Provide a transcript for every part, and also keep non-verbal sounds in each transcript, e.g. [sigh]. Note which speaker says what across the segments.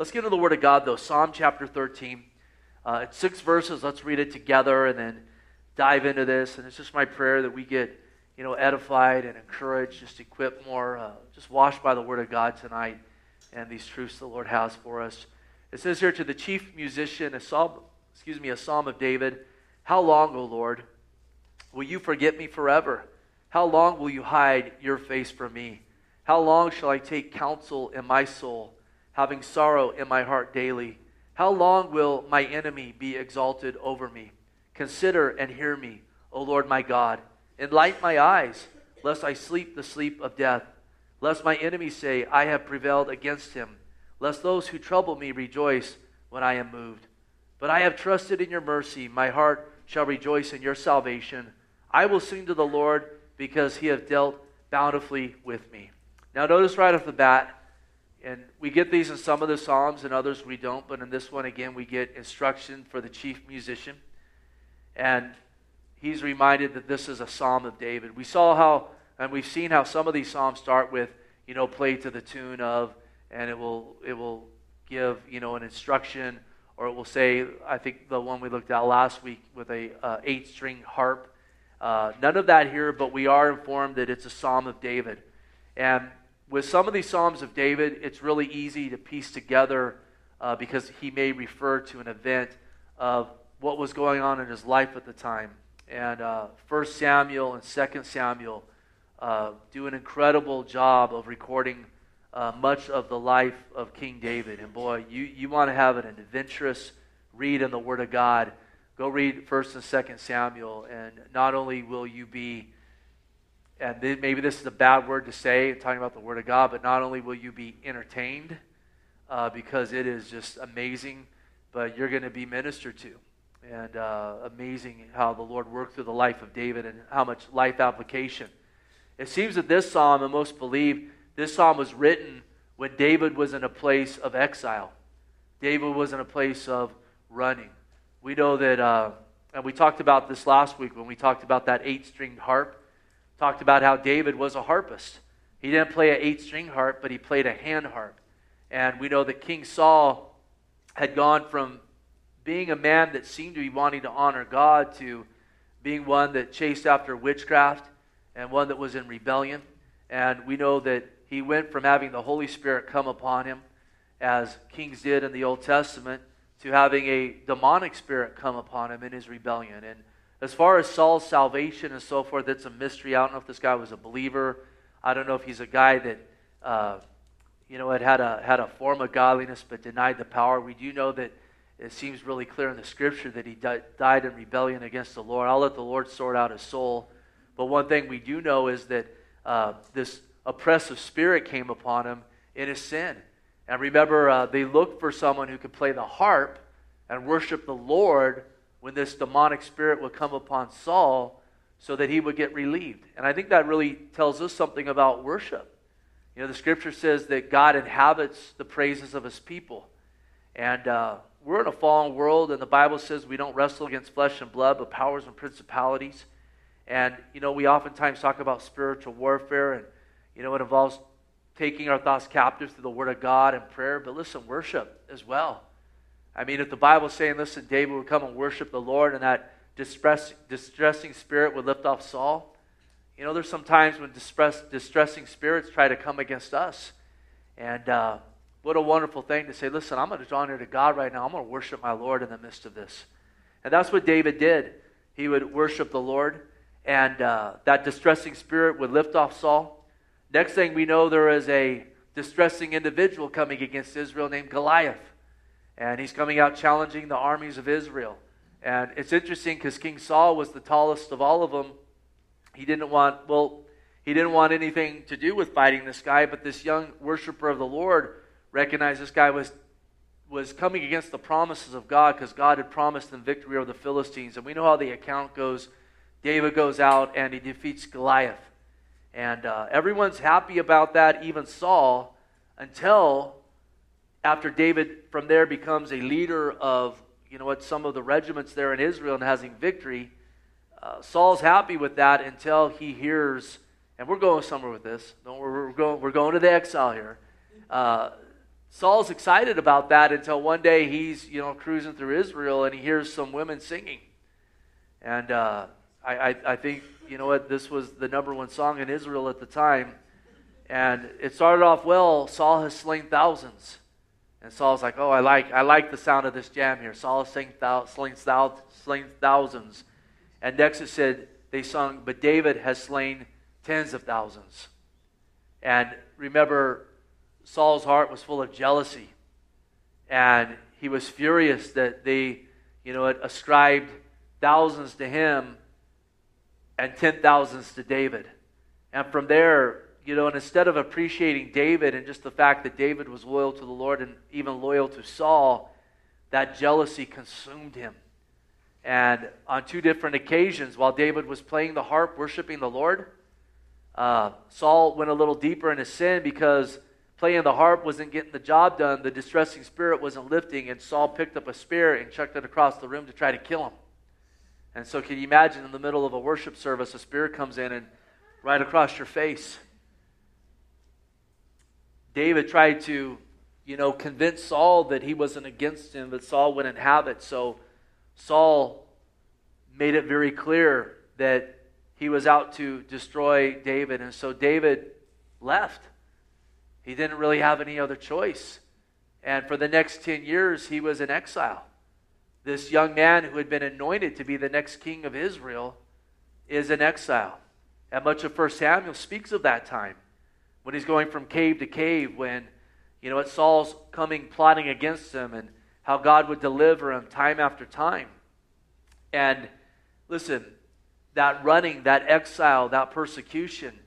Speaker 1: Let's get into the Word of God, though. Psalm chapter 13. Uh, it's six verses. Let's read it together and then dive into this. And it's just my prayer that we get, you know, edified and encouraged, just equipped more, uh, just washed by the Word of God tonight and these truths the Lord has for us. It says here to the chief musician, a psalm, excuse me, a psalm of David. How long, O Lord, will you forget me forever? How long will you hide your face from me? How long shall I take counsel in my soul? Having sorrow in my heart daily. How long will my enemy be exalted over me? Consider and hear me, O Lord my God. Enlighten my eyes, lest I sleep the sleep of death. Lest my enemies say, I have prevailed against him. Lest those who trouble me rejoice when I am moved. But I have trusted in your mercy. My heart shall rejoice in your salvation. I will sing to the Lord because he has dealt bountifully with me. Now, notice right off the bat, and we get these in some of the Psalms and others we don't, but in this one, again, we get instruction for the chief musician. And he's reminded that this is a Psalm of David. We saw how, and we've seen how some of these Psalms start with, you know, play to the tune of, and it will, it will give, you know, an instruction, or it will say, I think the one we looked at last week with a uh, eight string harp. Uh, none of that here, but we are informed that it's a Psalm of David. And with some of these Psalms of David, it's really easy to piece together uh, because he may refer to an event of what was going on in his life at the time. And uh, 1 Samuel and 2 Samuel uh, do an incredible job of recording uh, much of the life of King David. And boy, you, you want to have an adventurous read in the Word of God. Go read 1st and 2nd Samuel, and not only will you be and maybe this is a bad word to say, talking about the Word of God, but not only will you be entertained uh, because it is just amazing, but you're going to be ministered to. And uh, amazing how the Lord worked through the life of David and how much life application. It seems that this psalm, and most believe, this psalm was written when David was in a place of exile. David was in a place of running. We know that, uh, and we talked about this last week when we talked about that eight stringed harp talked about how David was a harpist. He didn't play an eight string harp, but he played a hand harp. And we know that King Saul had gone from being a man that seemed to be wanting to honor God to being one that chased after witchcraft and one that was in rebellion. And we know that he went from having the Holy Spirit come upon him, as kings did in the Old Testament, to having a demonic spirit come upon him in his rebellion. And as far as Saul's salvation and so forth, it's a mystery. I don't know if this guy was a believer. I don't know if he's a guy that, uh, you know, had had a, had a form of godliness but denied the power. We do know that it seems really clear in the scripture that he di- died in rebellion against the Lord. I'll let the Lord sort out his soul. But one thing we do know is that uh, this oppressive spirit came upon him in his sin. And remember, uh, they looked for someone who could play the harp and worship the Lord when this demonic spirit would come upon Saul so that he would get relieved. And I think that really tells us something about worship. You know, the scripture says that God inhabits the praises of his people. And uh, we're in a fallen world, and the Bible says we don't wrestle against flesh and blood, but powers and principalities. And, you know, we oftentimes talk about spiritual warfare, and, you know, it involves taking our thoughts captive through the Word of God and prayer. But listen, worship as well. I mean, if the Bible's saying, listen, David would come and worship the Lord and that distress, distressing spirit would lift off Saul, you know, there's some times when distress, distressing spirits try to come against us. And uh, what a wonderful thing to say, listen, I'm going to draw near to God right now. I'm going to worship my Lord in the midst of this. And that's what David did. He would worship the Lord, and uh, that distressing spirit would lift off Saul. Next thing we know, there is a distressing individual coming against Israel named Goliath and he's coming out challenging the armies of Israel. And it's interesting because King Saul was the tallest of all of them. He didn't want, well, he didn't want anything to do with fighting this guy, but this young worshiper of the Lord recognized this guy was, was coming against the promises of God because God had promised them victory over the Philistines. And we know how the account goes. David goes out and he defeats Goliath. And uh, everyone's happy about that, even Saul, until after David from there becomes a leader of, you know what, some of the regiments there in Israel and having victory, uh, Saul's happy with that until he hears, and we're going somewhere with this. Don't, we're, going, we're going to the exile here. Uh, Saul's excited about that until one day he's, you know, cruising through Israel and he hears some women singing. And uh, I, I, I think, you know what, this was the number one song in Israel at the time. And it started off well. Saul has slain thousands. And Saul's like, oh, I like, I like the sound of this jam here. Saul slain, thou, slain, thou, slain thousands. And next it said, they sung, but David has slain tens of thousands. And remember, Saul's heart was full of jealousy. And he was furious that they, you know, ascribed thousands to him and ten thousands to David. And from there, you know, and instead of appreciating David and just the fact that David was loyal to the Lord and even loyal to Saul, that jealousy consumed him. And on two different occasions, while David was playing the harp, worshiping the Lord, uh, Saul went a little deeper in his sin because playing the harp wasn't getting the job done. The distressing spirit wasn't lifting, and Saul picked up a spear and chucked it across the room to try to kill him. And so, can you imagine in the middle of a worship service, a spirit comes in and right across your face? David tried to, you know, convince Saul that he wasn't against him, that Saul wouldn't have it. So, Saul made it very clear that he was out to destroy David. And so David left. He didn't really have any other choice. And for the next 10 years, he was in exile. This young man who had been anointed to be the next king of Israel is in exile. And much of 1 Samuel speaks of that time when he's going from cave to cave, when, you know, what Saul's coming plotting against him and how God would deliver him time after time. And listen, that running, that exile, that persecution,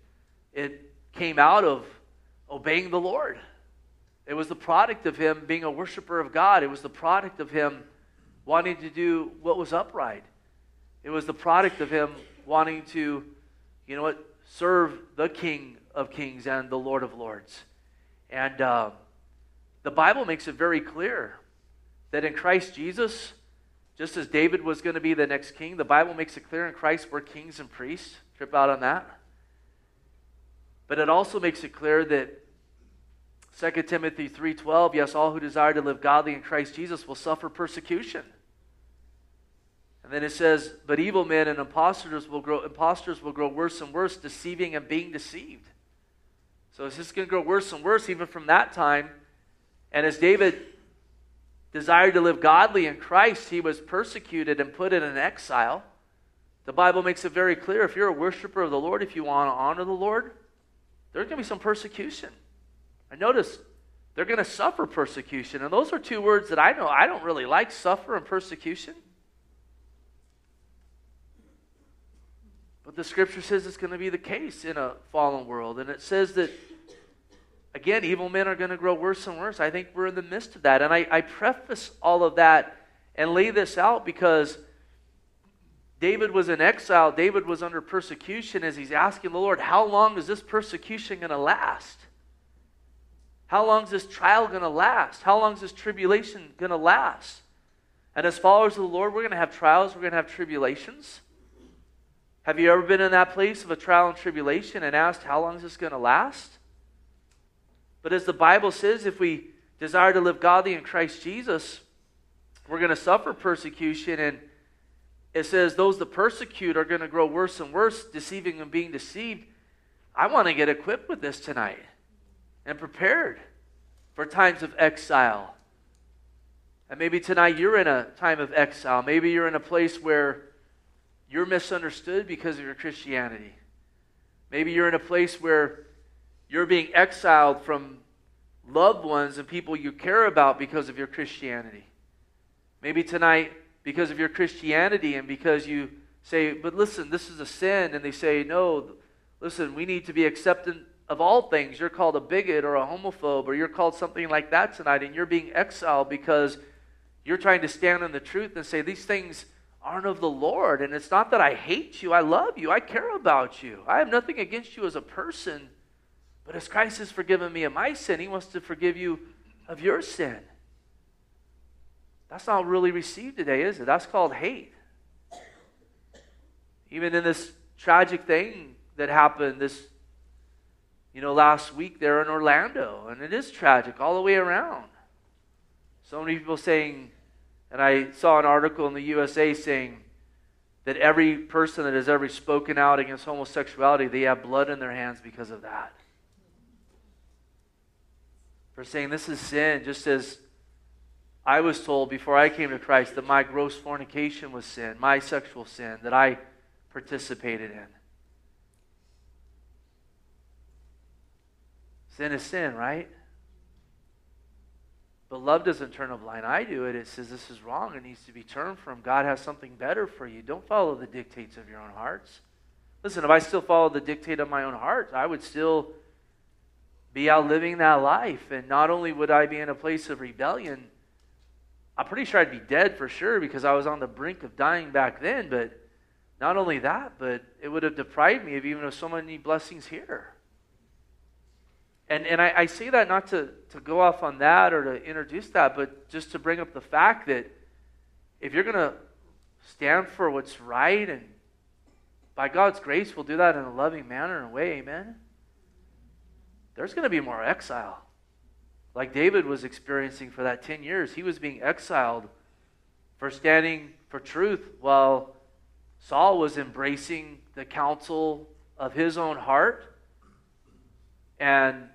Speaker 1: it came out of obeying the Lord. It was the product of him being a worshiper of God. It was the product of him wanting to do what was upright. It was the product of him wanting to, you know what, serve the King of Kings and the Lord of Lords. And uh, the Bible makes it very clear that in Christ Jesus, just as David was going to be the next king, the Bible makes it clear in Christ we're kings and priests. Trip out on that. But it also makes it clear that 2 Timothy 3:12, yes, all who desire to live godly in Christ Jesus will suffer persecution. And then it says, but evil men and impostors will grow impostors will grow worse and worse, deceiving and being deceived. So it's just going to grow worse and worse even from that time. And as David desired to live godly in Christ, he was persecuted and put in an exile. The Bible makes it very clear if you're a worshiper of the Lord, if you want to honor the Lord, there's going to be some persecution. I notice they're going to suffer persecution. And those are two words that I know I don't really like suffer and persecution. But the scripture says it's going to be the case in a fallen world. And it says that again, evil men are going to grow worse and worse. I think we're in the midst of that. And I, I preface all of that and lay this out because David was in exile. David was under persecution as he's asking the Lord, How long is this persecution going to last? How long is this trial going to last? How long is this tribulation going to last? And as followers of the Lord, we're going to have trials, we're going to have tribulations. Have you ever been in that place of a trial and tribulation and asked, How long is this going to last? But as the Bible says, if we desire to live godly in Christ Jesus, we're going to suffer persecution. And it says those that persecute are going to grow worse and worse, deceiving and being deceived. I want to get equipped with this tonight and prepared for times of exile. And maybe tonight you're in a time of exile. Maybe you're in a place where you're misunderstood because of your Christianity. Maybe you're in a place where you're being exiled from loved ones and people you care about because of your Christianity. Maybe tonight, because of your Christianity and because you say, but listen, this is a sin, and they say, no, listen, we need to be acceptant of all things. You're called a bigot or a homophobe, or you're called something like that tonight, and you're being exiled because you're trying to stand on the truth and say, these things aren't of the Lord. And it's not that I hate you, I love you, I care about you. I have nothing against you as a person. But as Christ has forgiven me of my sin, he wants to forgive you of your sin. That's not really received today, is it? That's called hate. Even in this tragic thing that happened, this you know, last week there in Orlando, and it is tragic all the way around. So many people saying, and I saw an article in the USA saying that every person that has ever spoken out against homosexuality, they have blood in their hands because of that. For saying this is sin, just as I was told before I came to Christ that my gross fornication was sin, my sexual sin that I participated in. Sin is sin, right? But love doesn't turn a blind eye to it. It says this is wrong. It needs to be turned from. God has something better for you. Don't follow the dictates of your own hearts. Listen, if I still followed the dictate of my own heart, I would still be out living that life. And not only would I be in a place of rebellion, I'm pretty sure I'd be dead for sure because I was on the brink of dying back then. But not only that, but it would have deprived me of even of so many blessings here. And, and I, I say that not to, to go off on that or to introduce that, but just to bring up the fact that if you're going to stand for what's right and by God's grace, we'll do that in a loving manner and way, amen? There's going to be more exile. Like David was experiencing for that 10 years. He was being exiled for standing for truth while Saul was embracing the counsel of his own heart and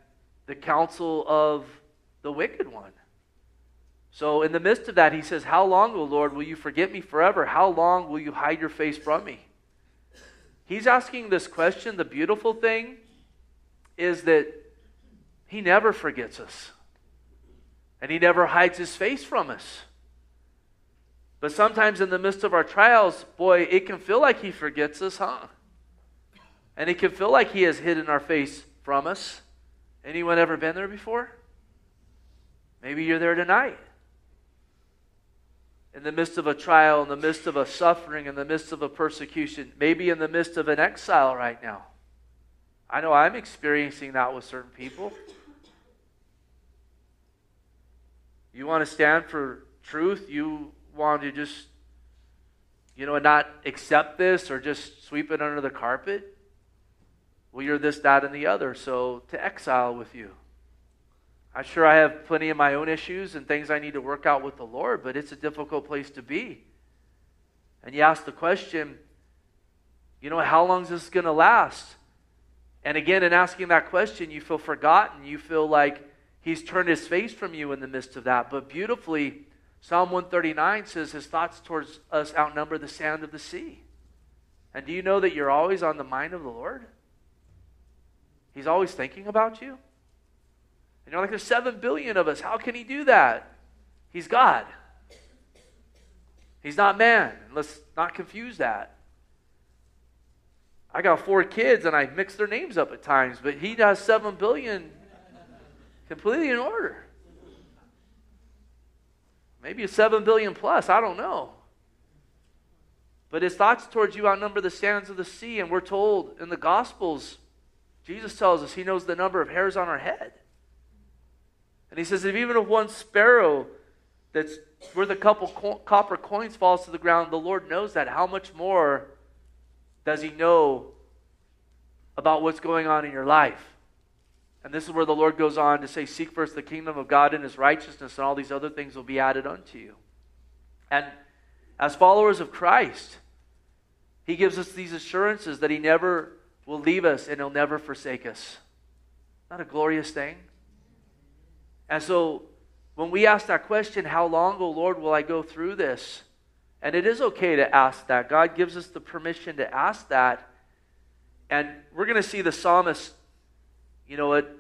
Speaker 1: the counsel of the wicked one. So, in the midst of that, he says, How long, O Lord, will you forget me forever? How long will you hide your face from me? He's asking this question. The beautiful thing is that he never forgets us, and he never hides his face from us. But sometimes in the midst of our trials, boy, it can feel like he forgets us, huh? And it can feel like he has hidden our face from us. Anyone ever been there before? Maybe you're there tonight. In the midst of a trial, in the midst of a suffering, in the midst of a persecution, maybe in the midst of an exile right now. I know I'm experiencing that with certain people. You want to stand for truth? You want to just, you know, not accept this or just sweep it under the carpet? Well, you're this, that, and the other, so to exile with you. I'm sure I have plenty of my own issues and things I need to work out with the Lord, but it's a difficult place to be. And you ask the question, you know, how long is this going to last? And again, in asking that question, you feel forgotten. You feel like He's turned His face from you in the midst of that. But beautifully, Psalm 139 says His thoughts towards us outnumber the sand of the sea. And do you know that you're always on the mind of the Lord? He's always thinking about you. And you're like, there's seven billion of us. How can he do that? He's God. He's not man. Let's not confuse that. I got four kids and I mix their names up at times, but he has seven billion completely in order. Maybe a seven billion plus, I don't know. But his thoughts towards you outnumber the sands of the sea, and we're told in the Gospels Jesus tells us he knows the number of hairs on our head. And he says, if even if one sparrow that's worth a couple co- copper coins falls to the ground, the Lord knows that. How much more does he know about what's going on in your life? And this is where the Lord goes on to say, Seek first the kingdom of God and his righteousness, and all these other things will be added unto you. And as followers of Christ, he gives us these assurances that he never will leave us and he'll never forsake us. Not a glorious thing? And so when we ask that question, how long, O oh Lord, will I go through this? And it is okay to ask that. God gives us the permission to ask that. And we're going to see the psalmist, you know, what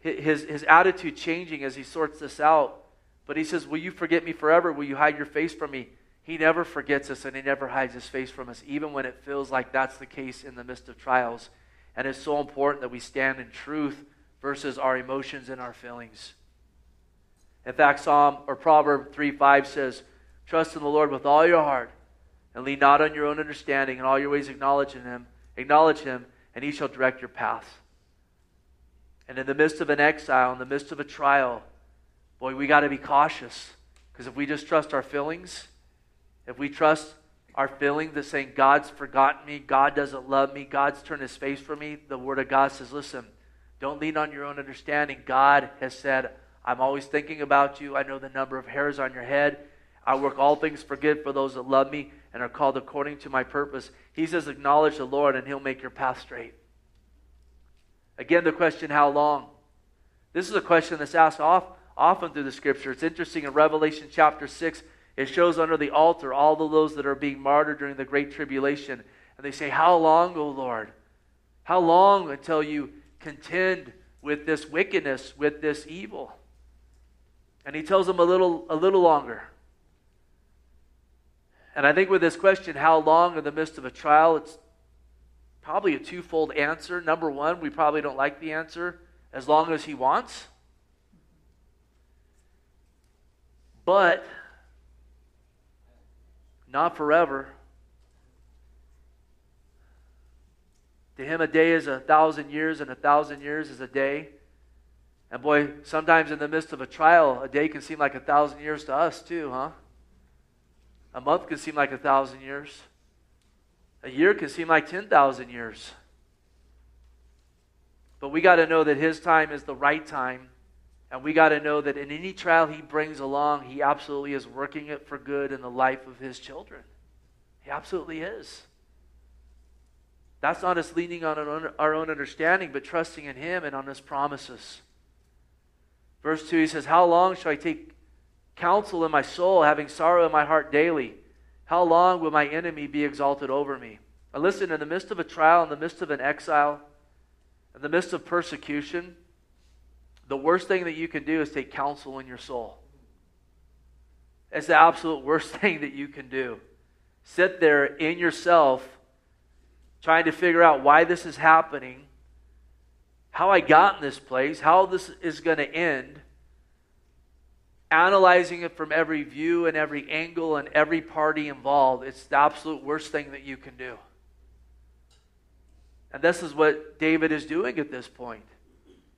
Speaker 1: his, his attitude changing as he sorts this out. But he says, Will you forget me forever? Will you hide your face from me? He never forgets us and He never hides His face from us, even when it feels like that's the case in the midst of trials. And it's so important that we stand in truth versus our emotions and our feelings. In fact, Psalm or Proverb 3 5 says, Trust in the Lord with all your heart and lean not on your own understanding. In all your ways acknowledge Him, acknowledge Him, and He shall direct your paths. And in the midst of an exile, in the midst of a trial, boy, we got to be cautious. Because if we just trust our feelings, if we trust our feeling that saying, God's forgotten me, God doesn't love me, God's turned his face from me, the Word of God says, listen, Don't lean on your own understanding. God has said, I'm always thinking about you. I know the number of hairs on your head. I work all things for good for those that love me and are called according to my purpose. He says, Acknowledge the Lord, and he'll make your path straight. Again, the question, how long? This is a question that's asked off, often through the scripture. It's interesting in Revelation chapter 6, it shows under the altar all of those that are being martyred during the Great Tribulation. And they say, How long, O Lord? How long until you contend with this wickedness, with this evil? And he tells them a little, a little longer. And I think with this question, how long in the midst of a trial, it's probably a twofold answer. Number one, we probably don't like the answer as long as he wants. But not forever. To him, a day is a thousand years, and a thousand years is a day. And boy, sometimes in the midst of a trial, a day can seem like a thousand years to us, too, huh? A month can seem like a thousand years. A year can seem like 10,000 years. But we got to know that His time is the right time. And we got to know that in any trial He brings along, He absolutely is working it for good in the life of His children. He absolutely is. That's not us leaning on our own understanding, but trusting in Him and on His promises. Verse 2, he says, How long shall I take counsel in my soul, having sorrow in my heart daily? How long will my enemy be exalted over me? And listen, in the midst of a trial, in the midst of an exile, in the midst of persecution, the worst thing that you can do is take counsel in your soul. It's the absolute worst [laughs] thing that you can do. Sit there in yourself trying to figure out why this is happening, how I got in this place, how this is going to end, analyzing it from every view and every angle and every party involved. It's the absolute worst thing that you can do. And this is what David is doing at this point.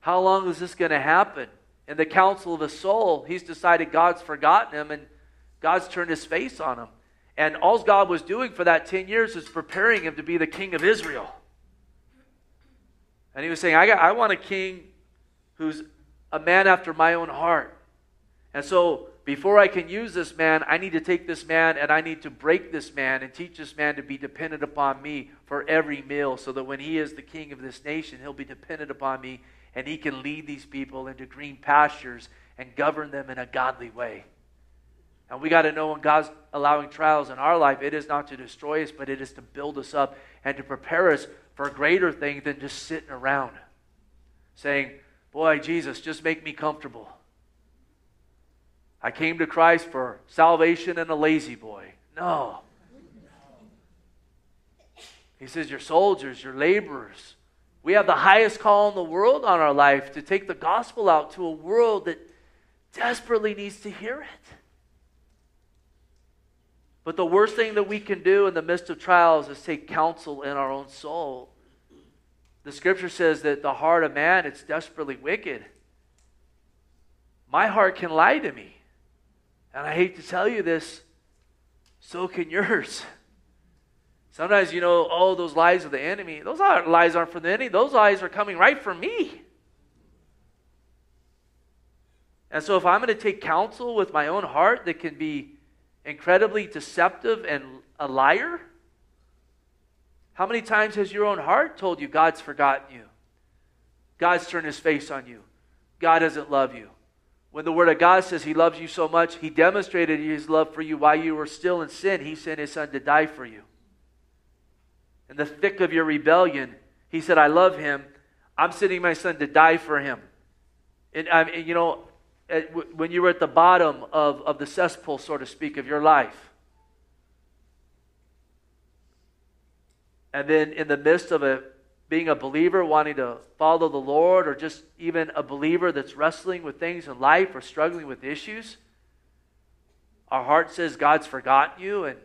Speaker 1: How long is this going to happen? In the counsel of his soul, he's decided God's forgotten him and God's turned his face on him. And all God was doing for that 10 years is preparing him to be the king of Israel. And he was saying, I, got, I want a king who's a man after my own heart. And so, before I can use this man, I need to take this man and I need to break this man and teach this man to be dependent upon me for every meal so that when he is the king of this nation, he'll be dependent upon me and he can lead these people into green pastures and govern them in a godly way. And we got to know when God's allowing trials in our life, it is not to destroy us, but it is to build us up and to prepare us for a greater thing than just sitting around saying, Boy, Jesus, just make me comfortable. I came to Christ for salvation and a La-Z-Boy. No. He says, You're soldiers, you're laborers. We have the highest call in the world on our life to take the gospel out to a world that desperately needs to hear it. But the worst thing that we can do in the midst of trials is take counsel in our own soul. The scripture says that the heart of man it's desperately wicked. My heart can lie to me. And I hate to tell you this, so can yours. [laughs] Sometimes you know, oh, those lies of the enemy. Those are lies aren't from the enemy. Those lies are coming right from me. And so if I'm going to take counsel with my own heart that can be incredibly deceptive and a liar? How many times has your own heart told you God's forgotten you? God's turned his face on you. God doesn't love you. When the Word of God says He loves you so much, He demonstrated His love for you while you were still in sin. He sent His Son to die for you. In the thick of your rebellion, He said, I love Him. I'm sending my Son to die for Him. And, mean, you know, when you were at the bottom of, of the cesspool, so to speak, of your life. And then in the midst of a, being a believer, wanting to follow the Lord, or just even a believer that's wrestling with things in life or struggling with issues, our heart says God's forgotten you and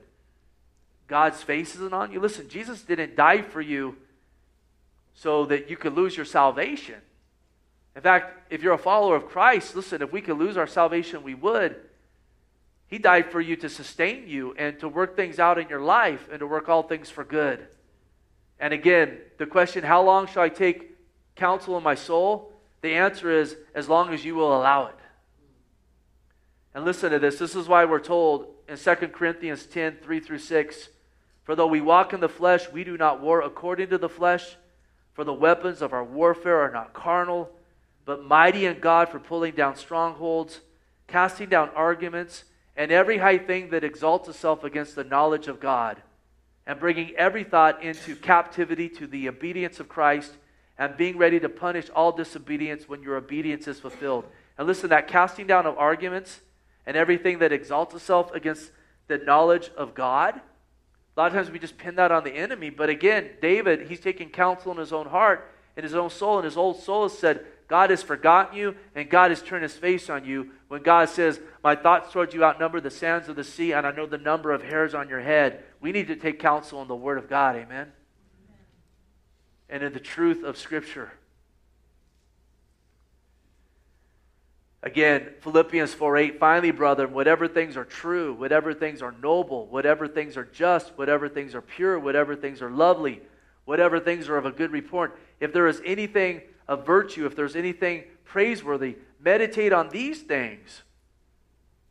Speaker 1: God's face isn't on you. Listen, Jesus didn't die for you so that you could lose your salvation. In fact, if you're a follower of Christ, listen, if we could lose our salvation, we would. He died for you to sustain you and to work things out in your life and to work all things for good. And again, the question, how long shall I take counsel in my soul? The answer is as long as you will allow it. And listen to this. This is why we're told in 2 Corinthians 10 3 through 6 For though we walk in the flesh, we do not war according to the flesh. For the weapons of our warfare are not carnal, but mighty in God for pulling down strongholds, casting down arguments, and every high thing that exalts itself against the knowledge of God, and bringing every thought into captivity to the obedience of Christ, and being ready to punish all disobedience when your obedience is fulfilled. And listen, that casting down of arguments and everything that exalts itself against the knowledge of God. A lot of times we just pin that on the enemy. But again, David, he's taking counsel in his own heart, in his own soul, and his old soul has said, God has forgotten you, and God has turned his face on you. When God says, My thoughts towards you outnumber the sands of the sea, and I know the number of hairs on your head, we need to take counsel in the Word of God. Amen? Amen. And in the truth of Scripture. Again, Philippians 4 8, finally, brethren, whatever things are true, whatever things are noble, whatever things are just, whatever things are pure, whatever things are lovely, whatever things are of a good report, if there is anything of virtue, if there's anything praiseworthy, meditate on these things.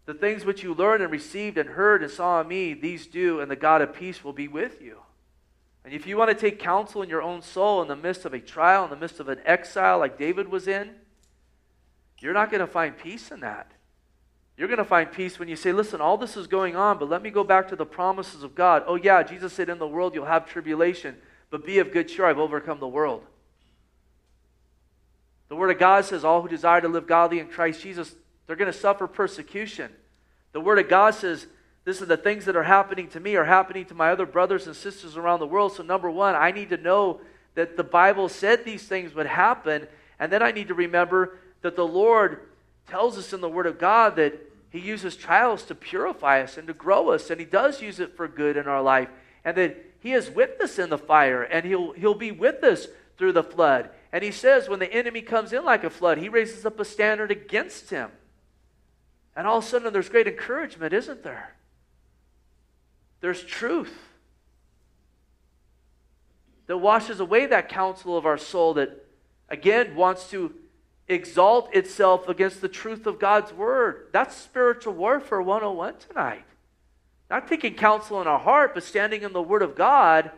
Speaker 1: The things which you learned and received and heard and saw in me, these do, and the God of peace will be with you. And if you want to take counsel in your own soul in the midst of a trial, in the midst of an exile like David was in, you're not going to find peace in that. You're going to find peace when you say, listen, all this is going on, but let me go back to the promises of God. Oh, yeah, Jesus said, in the world you'll have tribulation, but be of good cheer, I've overcome the world. The Word of God says, all who desire to live godly in Christ Jesus, they're going to suffer persecution. The Word of God says, this is the things that are happening to me are happening to my other brothers and sisters around the world. So, number one, I need to know that the Bible said these things would happen. And then I need to remember that the Lord tells us in the Word of God that He uses trials to purify us and to grow us, and He does use it for good in our life, and that He is with us in the fire, and He'll, he'll be with us through the flood. And He says, when the enemy comes in like a flood, He raises up a standard against him. And all of a sudden, there's great encouragement, isn't there? There's truth that washes away that counsel of our soul that, again, wants to exalt itself against the truth of God's word. That's spiritual warfare 101 tonight. Not taking counsel in our heart, but standing in the word of God.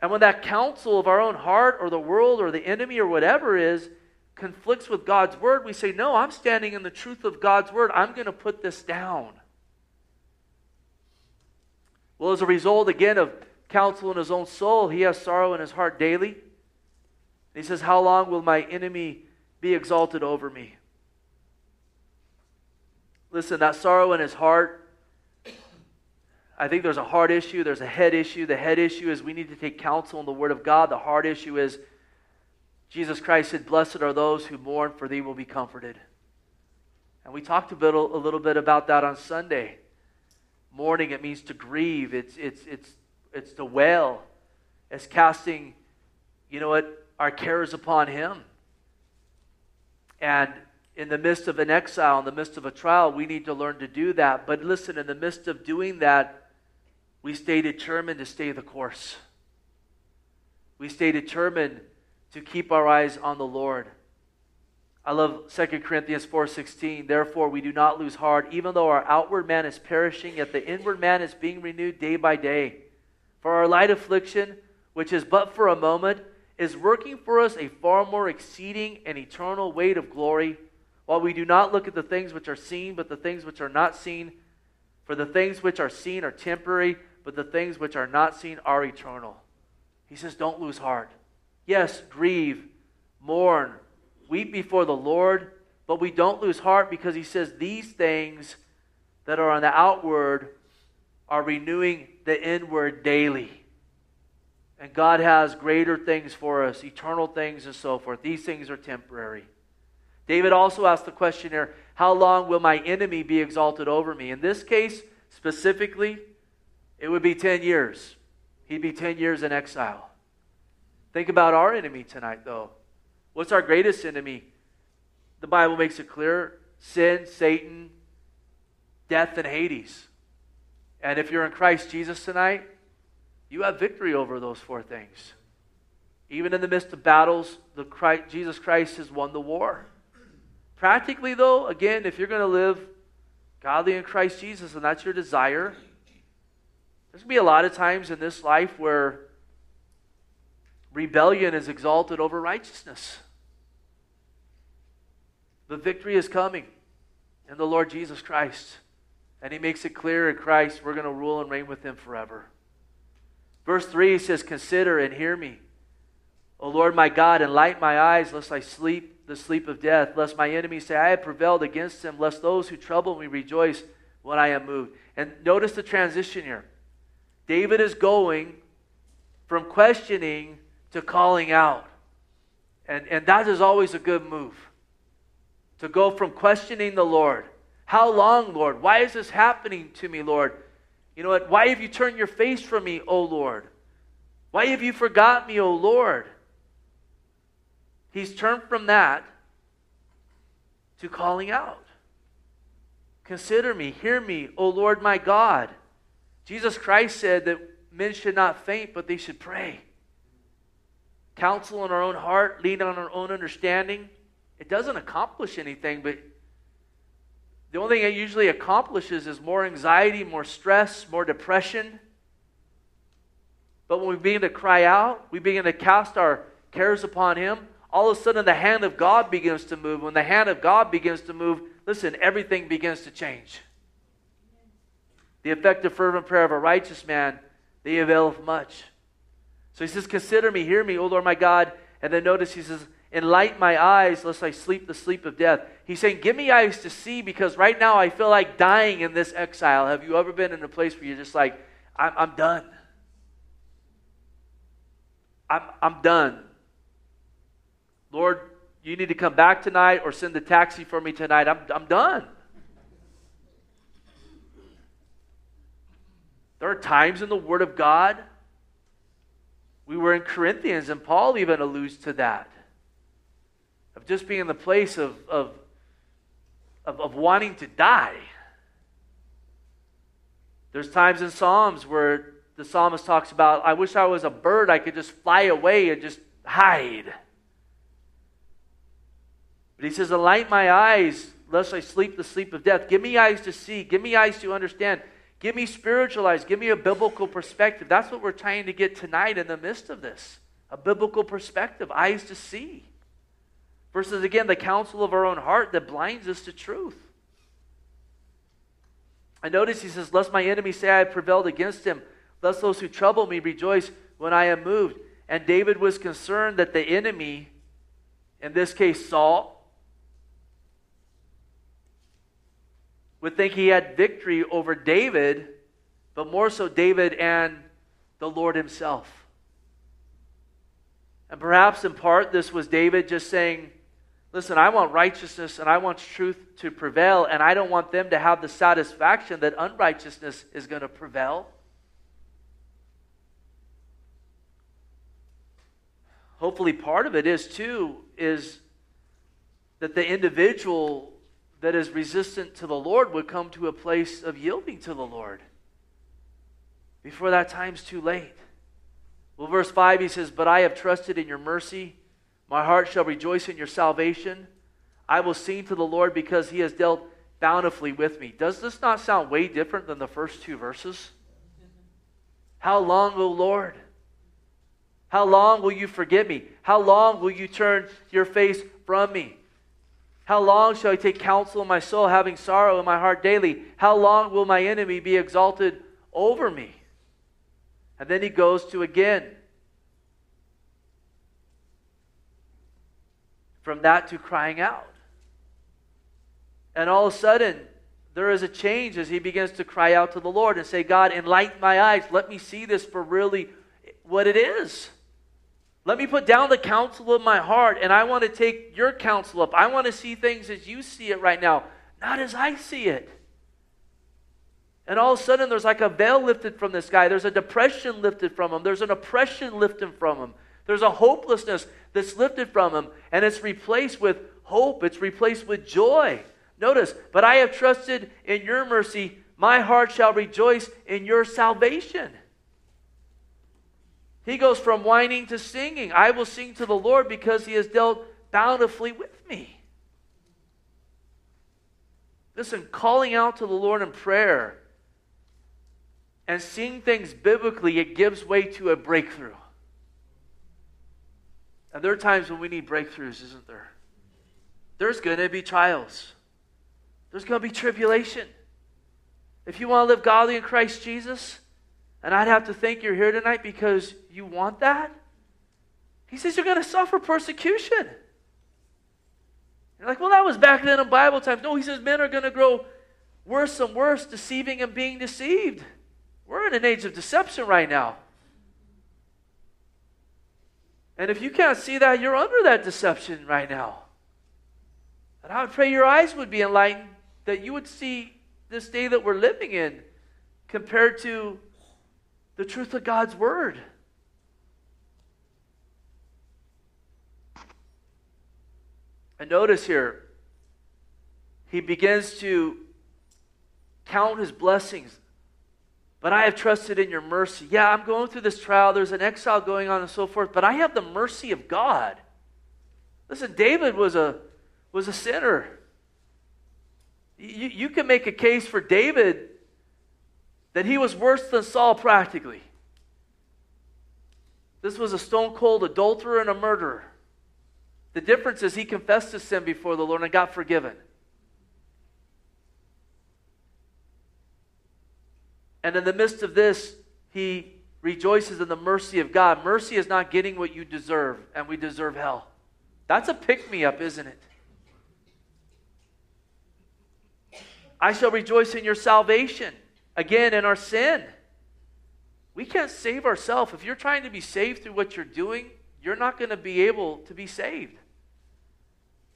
Speaker 1: And when that counsel of our own heart or the world or the enemy or whatever is conflicts with God's word, we say, No, I'm standing in the truth of God's word. I'm going to put this down. Well, as a result, again, of counsel in his own soul, he has sorrow in his heart daily. He says, How long will my enemy be exalted over me. Listen, that sorrow in his heart, I think there's a heart issue, there's a head issue. The head issue is we need to take counsel in the Word of God. The heart issue is Jesus Christ said, Blessed are those who mourn, for they will be comforted. And we talked a, bit, a little bit about that on Sunday. Mourning, it means to grieve, it's, it's, it's, it's to wail, it's casting, you know what, our cares upon Him. And in the midst of an exile, in the midst of a trial, we need to learn to do that. But listen, in the midst of doing that, we stay determined to stay the course. We stay determined to keep our eyes on the Lord. I love 2 Corinthians 4:16. Therefore we do not lose heart, even though our outward man is perishing, yet the inward man is being renewed day by day. For our light affliction, which is but for a moment, is working for us a far more exceeding and eternal weight of glory, while we do not look at the things which are seen, but the things which are not seen. For the things which are seen are temporary, but the things which are not seen are eternal. He says, Don't lose heart. Yes, grieve, mourn, weep before the Lord, but we don't lose heart because he says these things that are on the outward are renewing the inward daily. And God has greater things for us, eternal things and so forth. These things are temporary. David also asked the question here How long will my enemy be exalted over me? In this case, specifically, it would be 10 years. He'd be 10 years in exile. Think about our enemy tonight, though. What's our greatest enemy? The Bible makes it clear sin, Satan, death, and Hades. And if you're in Christ Jesus tonight, you have victory over those four things. Even in the midst of battles, the Christ, Jesus Christ has won the war. Practically, though, again, if you're going to live godly in Christ Jesus and that's your desire, there's going to be a lot of times in this life where rebellion is exalted over righteousness. The victory is coming in the Lord Jesus Christ. And he makes it clear in Christ we're going to rule and reign with him forever. Verse 3 he says, Consider and hear me. O Lord my God, enlighten my eyes, lest I sleep the sleep of death, lest my enemies say, I have prevailed against him, lest those who trouble me rejoice when I am moved. And notice the transition here. David is going from questioning to calling out. And, and that is always a good move. To go from questioning the Lord. How long, Lord? Why is this happening to me, Lord? You know what? Why have you turned your face from me, O Lord? Why have you forgot me, O Lord? He's turned from that to calling out. Consider me, hear me, O Lord my God. Jesus Christ said that men should not faint, but they should pray. Counsel in our own heart, lean on our own understanding. It doesn't accomplish anything, but the only thing it usually accomplishes is more anxiety, more stress, more depression. But when we begin to cry out, we begin to cast our cares upon Him, all of a sudden the hand of God begins to move. When the hand of God begins to move, listen, everything begins to change. The effective, fervent prayer of a righteous man, they availeth much. So he says, Consider me, hear me, O Lord my God. And then notice he says, Enlighten my eyes, lest I sleep the sleep of death. He's saying, Give me eyes to see, because right now I feel like dying in this exile. Have you ever been in a place where you're just like, I'm, I'm done? I'm, I'm done. Lord, you need to come back tonight or send the taxi for me tonight. I'm, I'm done. There are times in the Word of God. We were in Corinthians, and Paul even alludes to that of just being in the place of, of, of, of wanting to die. There's times in Psalms where the psalmist talks about, I wish I was a bird, I could just fly away and just hide. But he says, Alight my eyes, lest I sleep the sleep of death. Give me eyes to see. Give me eyes to understand. Give me spiritual eyes. Give me a biblical perspective. That's what we're trying to get tonight in the midst of this a biblical perspective, eyes to see. Versus, again, the counsel of our own heart that blinds us to truth. I notice he says, Lest my enemy say I have prevailed against him, lest those who trouble me rejoice when I am moved. And David was concerned that the enemy, in this case Saul, would think he had victory over David, but more so David and the Lord himself. And perhaps in part, this was David just saying, Listen, I want righteousness and I want truth to prevail, and I don't want them to have the satisfaction that unrighteousness is going to prevail. Hopefully, part of it is too, is that the individual that is resistant to the Lord would come to a place of yielding to the Lord before that time's too late. Well, verse 5, he says, But I have trusted in your mercy. My heart shall rejoice in your salvation. I will sing to the Lord because he has dealt bountifully with me. Does this not sound way different than the first two verses? How long, O Lord? How long will you forget me? How long will you turn your face from me? How long shall I take counsel in my soul, having sorrow in my heart daily? How long will my enemy be exalted over me? And then he goes to again. From that to crying out. And all of a sudden, there is a change as he begins to cry out to the Lord and say, God, enlighten my eyes. Let me see this for really what it is. Let me put down the counsel of my heart, and I want to take your counsel up. I want to see things as you see it right now, not as I see it. And all of a sudden, there's like a veil lifted from this guy. There's a depression lifted from him. There's an oppression lifted from him. There's a hopelessness that's lifted from him, and it's replaced with hope. It's replaced with joy. Notice, but I have trusted in your mercy. My heart shall rejoice in your salvation. He goes from whining to singing. I will sing to the Lord because he has dealt bountifully with me. Listen, calling out to the Lord in prayer and seeing things biblically, it gives way to a breakthrough. And there are times when we need breakthroughs, isn't there? There's going to be trials, there's going to be tribulation. If you want to live godly in Christ Jesus, and I'd have to think you're here tonight because you want that, he says you're going to suffer persecution. You're like, well, that was back then in Bible times. No, he says men are going to grow worse and worse, deceiving and being deceived. We're in an age of deception right now. And if you can't see that, you're under that deception right now. And I would pray your eyes would be enlightened, that you would see this day that we're living in compared to the truth of God's Word. And notice here, he begins to count his blessings. But I have trusted in your mercy. Yeah, I'm going through this trial. There's an exile going on and so forth, but I have the mercy of God. Listen, David was a, was a sinner. You, you can make a case for David that he was worse than Saul practically. This was a stone cold adulterer and a murderer. The difference is he confessed his sin before the Lord and got forgiven. And in the midst of this, he rejoices in the mercy of God. Mercy is not getting what you deserve, and we deserve hell. That's a pick me up, isn't it? I shall rejoice in your salvation. Again, in our sin. We can't save ourselves. If you're trying to be saved through what you're doing, you're not going to be able to be saved.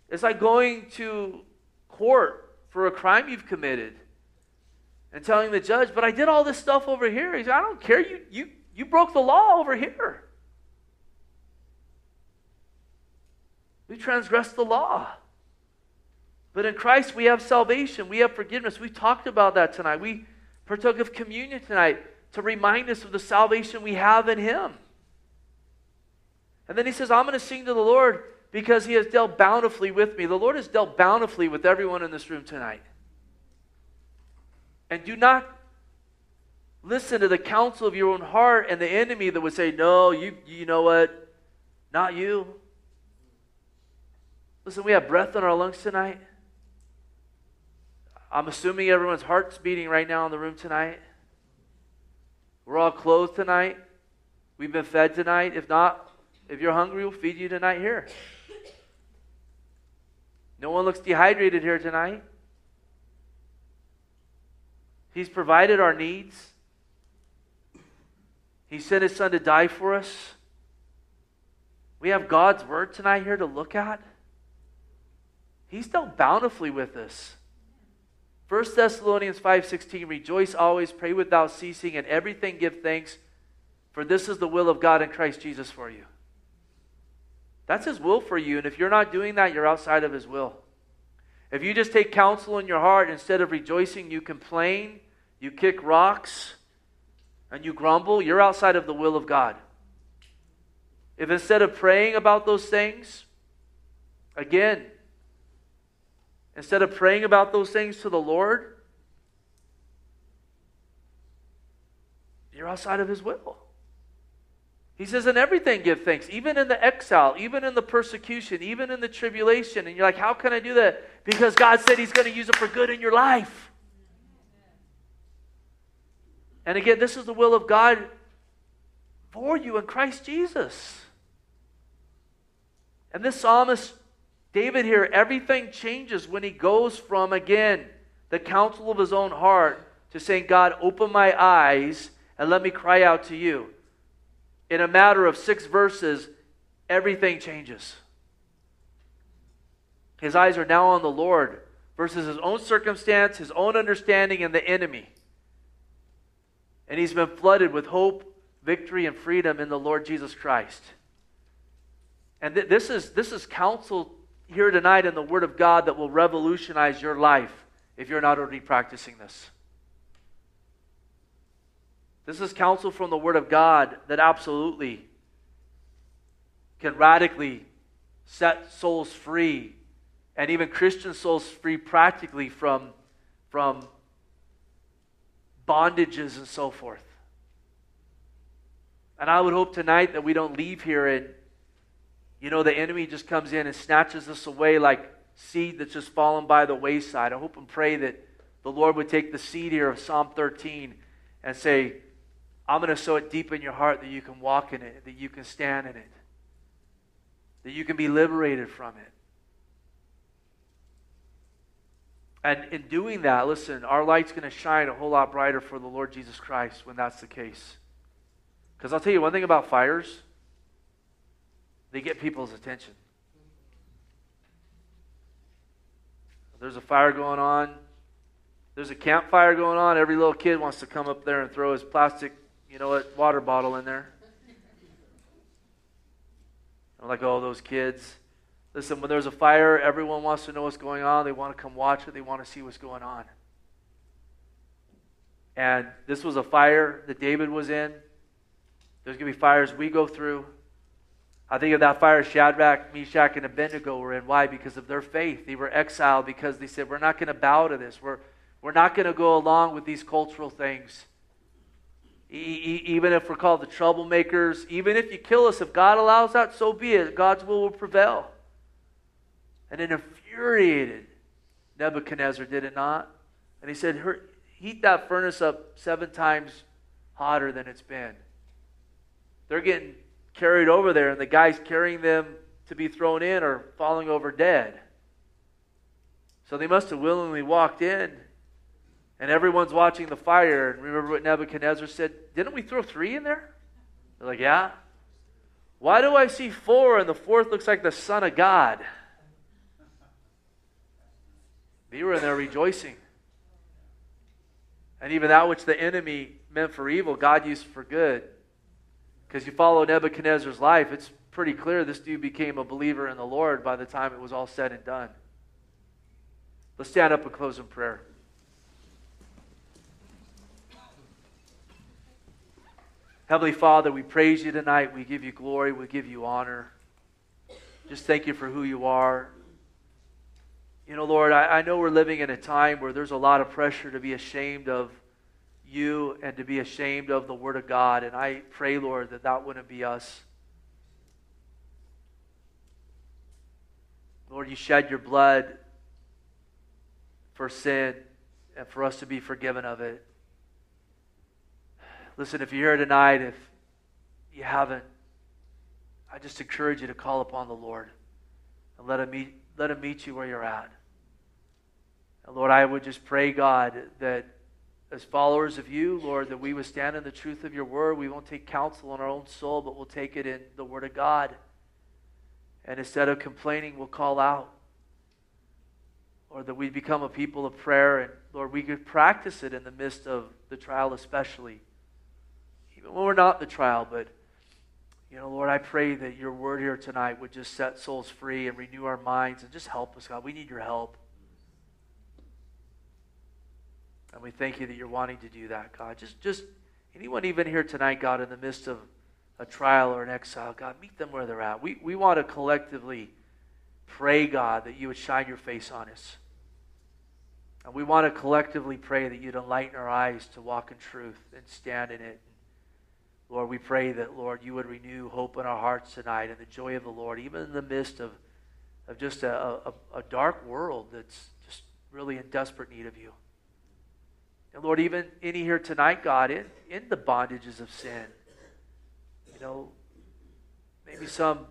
Speaker 1: It's like going to court for a crime you've committed and telling the judge, but I did all this stuff over here. He said, I don't care. You, you, you broke the law over here. We transgressed the law. But in Christ, we have salvation. We have forgiveness. We talked about that tonight. We partook of communion tonight to remind us of the salvation we have in Him. And then he says, I'm going to sing to the Lord because He has dealt bountifully with me. The Lord has dealt bountifully with everyone in this room tonight. And do not listen to the counsel of your own heart and the enemy that would say, No, you, you know what? Not you. Listen, we have breath in our lungs tonight. I'm assuming everyone's heart's beating right now in the room tonight. We're all clothed tonight. We've been fed tonight. If not, if you're hungry, we'll feed you tonight here. No one looks dehydrated here tonight. He's provided our needs. He sent his son to die for us. We have God's word tonight here to look at. He's dealt bountifully with us. 1 Thessalonians 5:16 Rejoice always, pray without ceasing, and everything give thanks, for this is the will of God in Christ Jesus for you. That's his will for you, and if you're not doing that, you're outside of his will. If you just take counsel in your heart, instead of rejoicing, you complain, you kick rocks, and you grumble, you're outside of the will of God. If instead of praying about those things, again, instead of praying about those things to the Lord, you're outside of His will. He says, in everything give thanks, even in the exile, even in the persecution, even in the tribulation. And you're like, how can I do that? Because God said He's going to use it for good in your life. And again, this is the will of God for you in Christ Jesus. And this psalmist, David here, everything changes when he goes from, again, the counsel of his own heart to saying, God, open my eyes and let me cry out to you in a matter of six verses, everything changes. His eyes are now on the Lord versus his own circumstance, his own understanding, and the enemy. And he's been flooded with hope, victory, and freedom in the Lord Jesus Christ. And th- this, is, this is counsel here tonight in the Word of God that will revolutionize your life if you're not already practicing this. This is counsel from the Word of God that absolutely can radically set souls free and even Christian souls free practically from, from bondages and so forth. And I would hope tonight that we don't leave here and, you know, the enemy just comes in and snatches us away like seed that's just fallen by the wayside. I hope and pray that the Lord would take the seed here of Psalm 13 and say, I'm going to sow it deep in your heart that you can walk in it, that you can stand in it, that you can be liberated from it. And in doing that, listen, our light's going to shine a whole lot brighter for the Lord Jesus Christ when that's the case. Because I'll tell you one thing about fires they get people's attention. There's a fire going on, there's a campfire going on. Every little kid wants to come up there and throw his plastic, you know what, water bottle in there. I'm like, oh, those kids. Listen, when there's a fire, everyone wants to know what's going on. They want to come watch it, they want to see what's going on. And this was a fire that David was in. There's going to be fires we go through. I think of that fire Shadrach, Meshach, and Abednego were in. Why? Because of their faith. They were exiled because they said, We're not going to bow to this. We're, we're not going to go along with these cultural things. Even if we're called the troublemakers, even if you kill us, if God allows that, so be it. God's will will prevail. And it infuriated Nebuchadnezzar, did it not? And he said, Heat that furnace up seven times hotter than it's been. They're getting carried over there, and the guys carrying them to be thrown in are falling over dead. So they must have willingly walked in, and everyone's watching the fire. And remember what Nebuchadnezzar said? Didn't we throw three in there? They're like, Yeah. Why do I see four, and the fourth looks like the Son of God? They were in there rejoicing. And even that which the enemy meant for evil, God used for good. Because you follow Nebuchadnezzar's life, it's pretty clear this dude became a believer in the Lord by the time it was all said and done. Let's stand up and close in prayer. Heavenly Father, we praise you tonight. We give you glory. We give you honor. Just thank you for who you are. You know, Lord, I, I know we're living in a time where there's a lot of pressure to be ashamed of you and to be ashamed of the Word of God. And I pray, Lord, that that wouldn't be us. Lord, you shed your blood for sin and for us to be forgiven of it. Listen, if you're here tonight, if you haven't, I just encourage you to call upon the Lord and let him meet, let him meet you where you're at. And Lord, I would just pray, God, that as followers of you, Lord, that we would stand in the truth of your word. We won't take counsel in our own soul, but we'll take it in the word of God. And instead of complaining, we'll call out. Or that we become a people of prayer. And Lord, we could practice it in the midst of the trial, especially. Even when we're not the trial, but, you know, Lord, I pray that your word here tonight would just set souls free and renew our minds and just help us, God. We need your help. And we thank you that you're wanting to do that, God. Just, just anyone even here tonight, God, in the midst of a trial or an exile, God, meet them where they're at. We, we want to collectively pray, God, that you would shine your face on us. And we want to collectively pray that you'd enlighten our eyes to walk in truth and stand in it. Lord, we pray that, Lord, you would renew hope in our hearts tonight and the joy of the Lord, even in the midst of, of just a, a, a dark world that's just really in desperate need of you. And Lord, even any here tonight, God, in, in the bondages of sin, you know, maybe some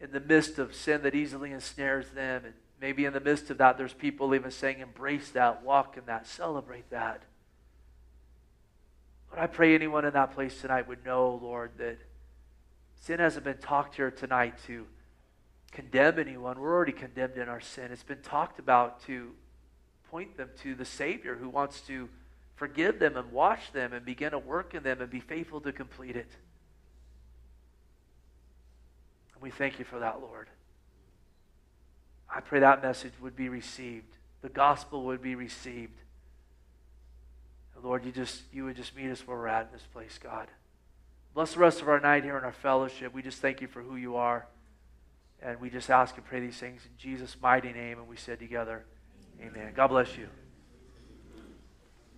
Speaker 1: in the midst of sin that easily ensnares them, and maybe in the midst of that, there's people even saying, embrace that, walk in that, celebrate that. Lord, I pray anyone in that place tonight would know, Lord, that sin hasn't been talked here tonight to condemn anyone. We're already condemned in our sin. It's been talked about to point them to the Savior who wants to forgive them and wash them and begin to work in them and be faithful to complete it. And we thank you for that, Lord. I pray that message would be received, the gospel would be received. Lord, you just you would just meet us where we're at in this place, God. Bless the rest of our night here in our fellowship. We just thank you for who you are. And we just ask and pray these things in Jesus' mighty name. And we said together, Amen. God bless you.